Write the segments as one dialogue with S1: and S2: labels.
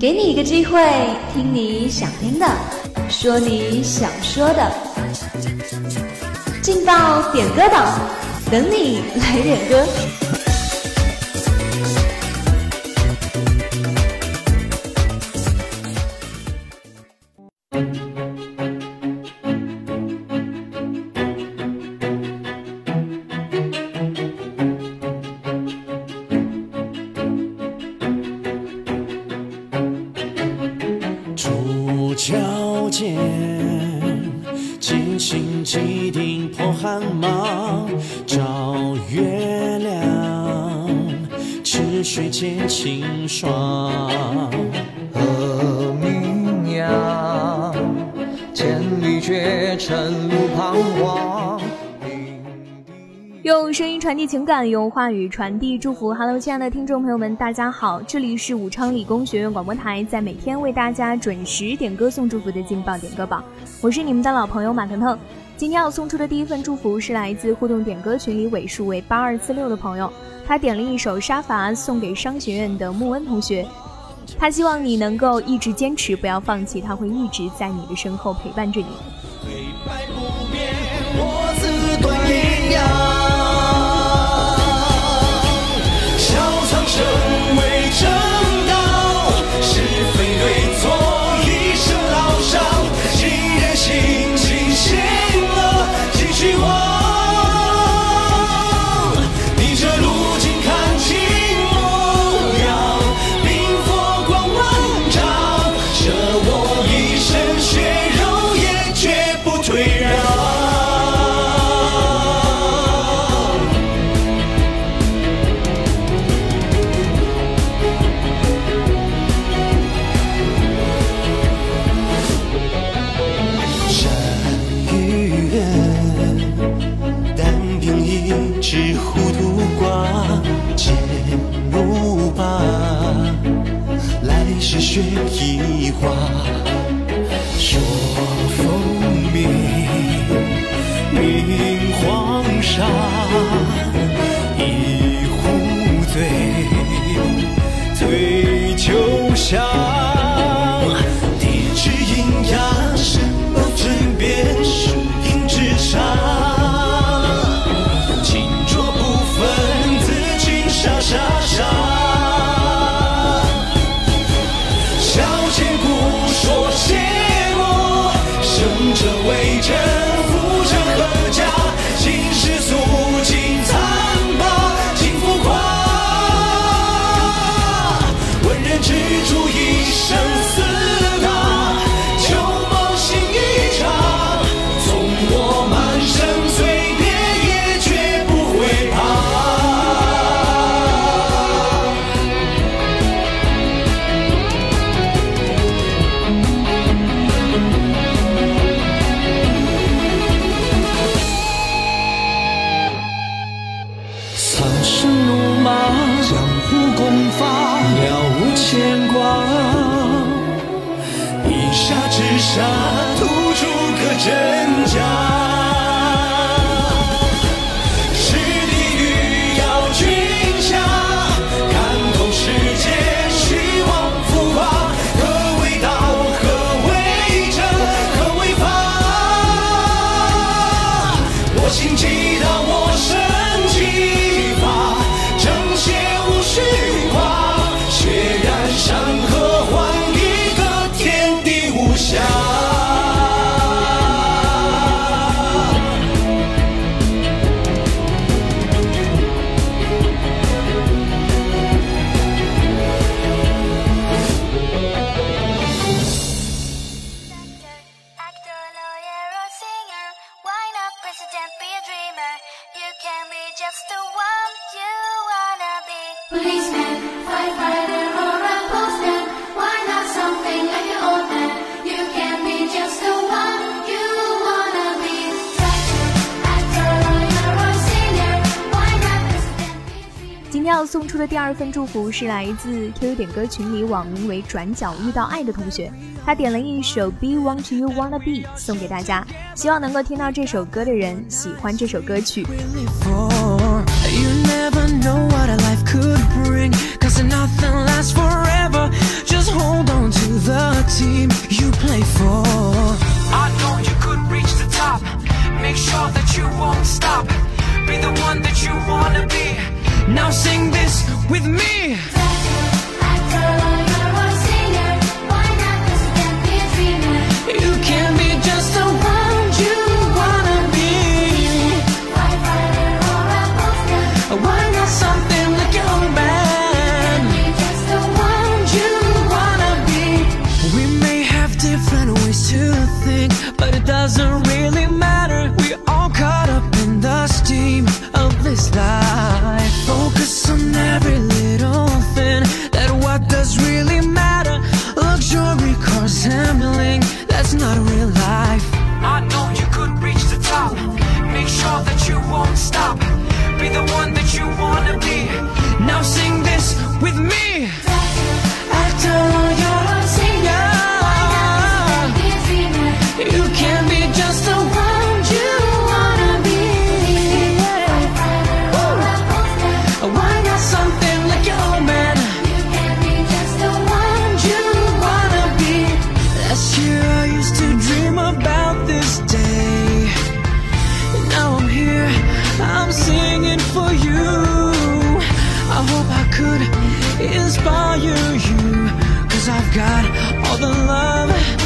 S1: 给你一个机会，听你想听的，说你想说的，进到点歌榜，等你来点歌。
S2: 清霜，
S3: 和名扬，千里绝尘路彷徨。
S4: 用声音传递情感，用话语传递祝福。Hello，亲爱的听众朋友们，大家好，这里是武昌理工学院广播台，在每天为大家准时点歌送祝福的劲爆点歌榜，我是你们的老朋友马腾腾。今天要送出的第一份祝福是来自互动点歌群里尾数为八二四六的朋友。他点了一首《沙伐》送给商学院的穆恩同学，他希望你能够一直坚持，不要放弃，他会一直在你的身后陪伴着你。
S2: 下，吐出个真假。是地狱，要君下，看透世间虚妄浮华，何为道，何为真，何为法？我心激荡，我身。
S4: 送出的第二份祝福是来自 QQ 点歌群里网名为“转角遇到爱”的同学，他点了一首《Be Want You Wanna Be》送给大家，希望能够听到这首歌的人喜欢这首歌曲。
S5: Not a real life. hope I could inspire you. Cause I've got all the love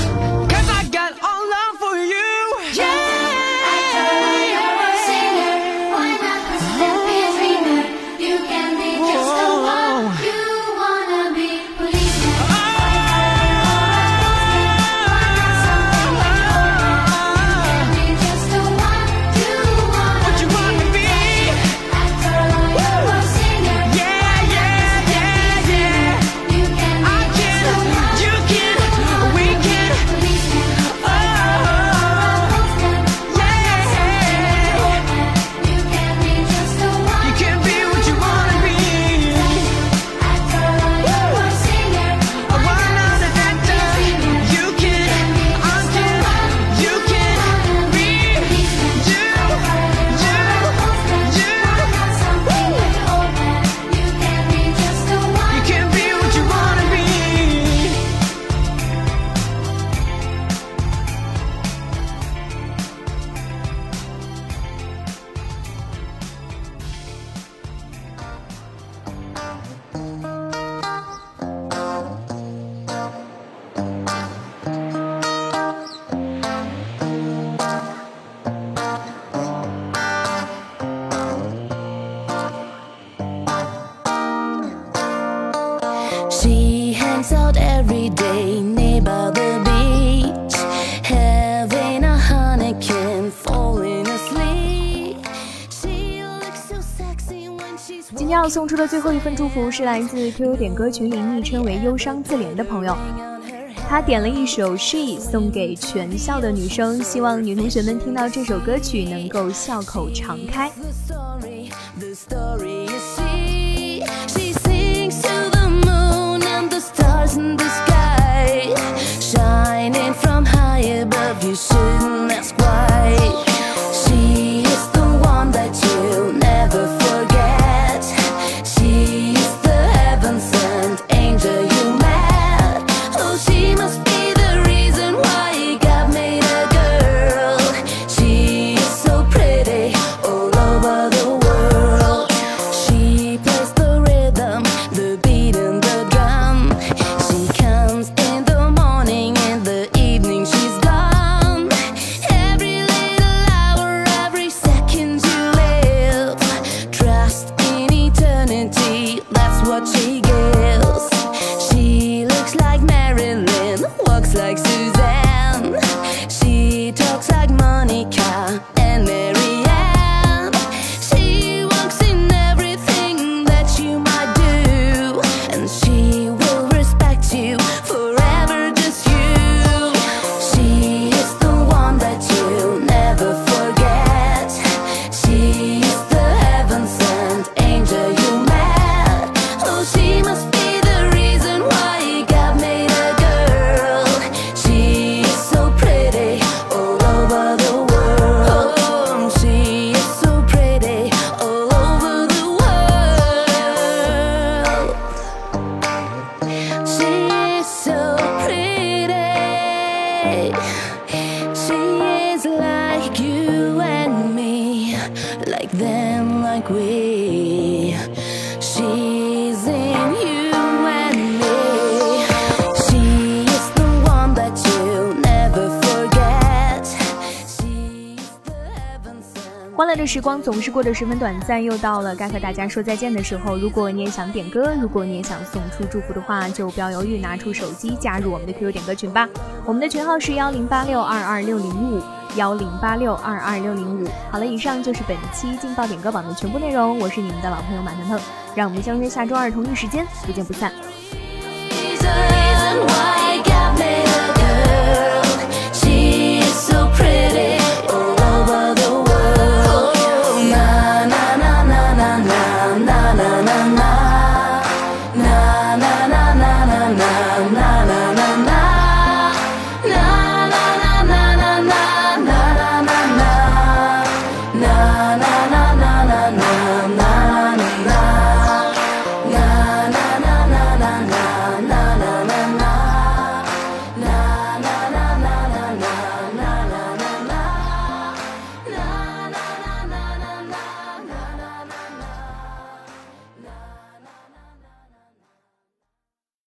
S4: 送出的最后一份祝福是来自 QQ 点歌群里昵称为“忧伤自怜”的朋友，他点了一首《She》送给全校的女生，希望女同学们听到这首歌曲能够笑口常开。The
S6: story, the story. She is like you and me Like them, like we.
S4: 时光总是过得十分短暂，又到了该和大家说再见的时候。如果你也想点歌，如果你也想送出祝福的话，就不要犹豫，拿出手机加入我们的 QQ 点歌群吧。我们的群号是幺零八六二二六零五幺零八六二二六零五。好了，以上就是本期劲爆点歌榜的全部内容。我是你们的老朋友马腾腾，让我们相约下周二同一时间不见不散。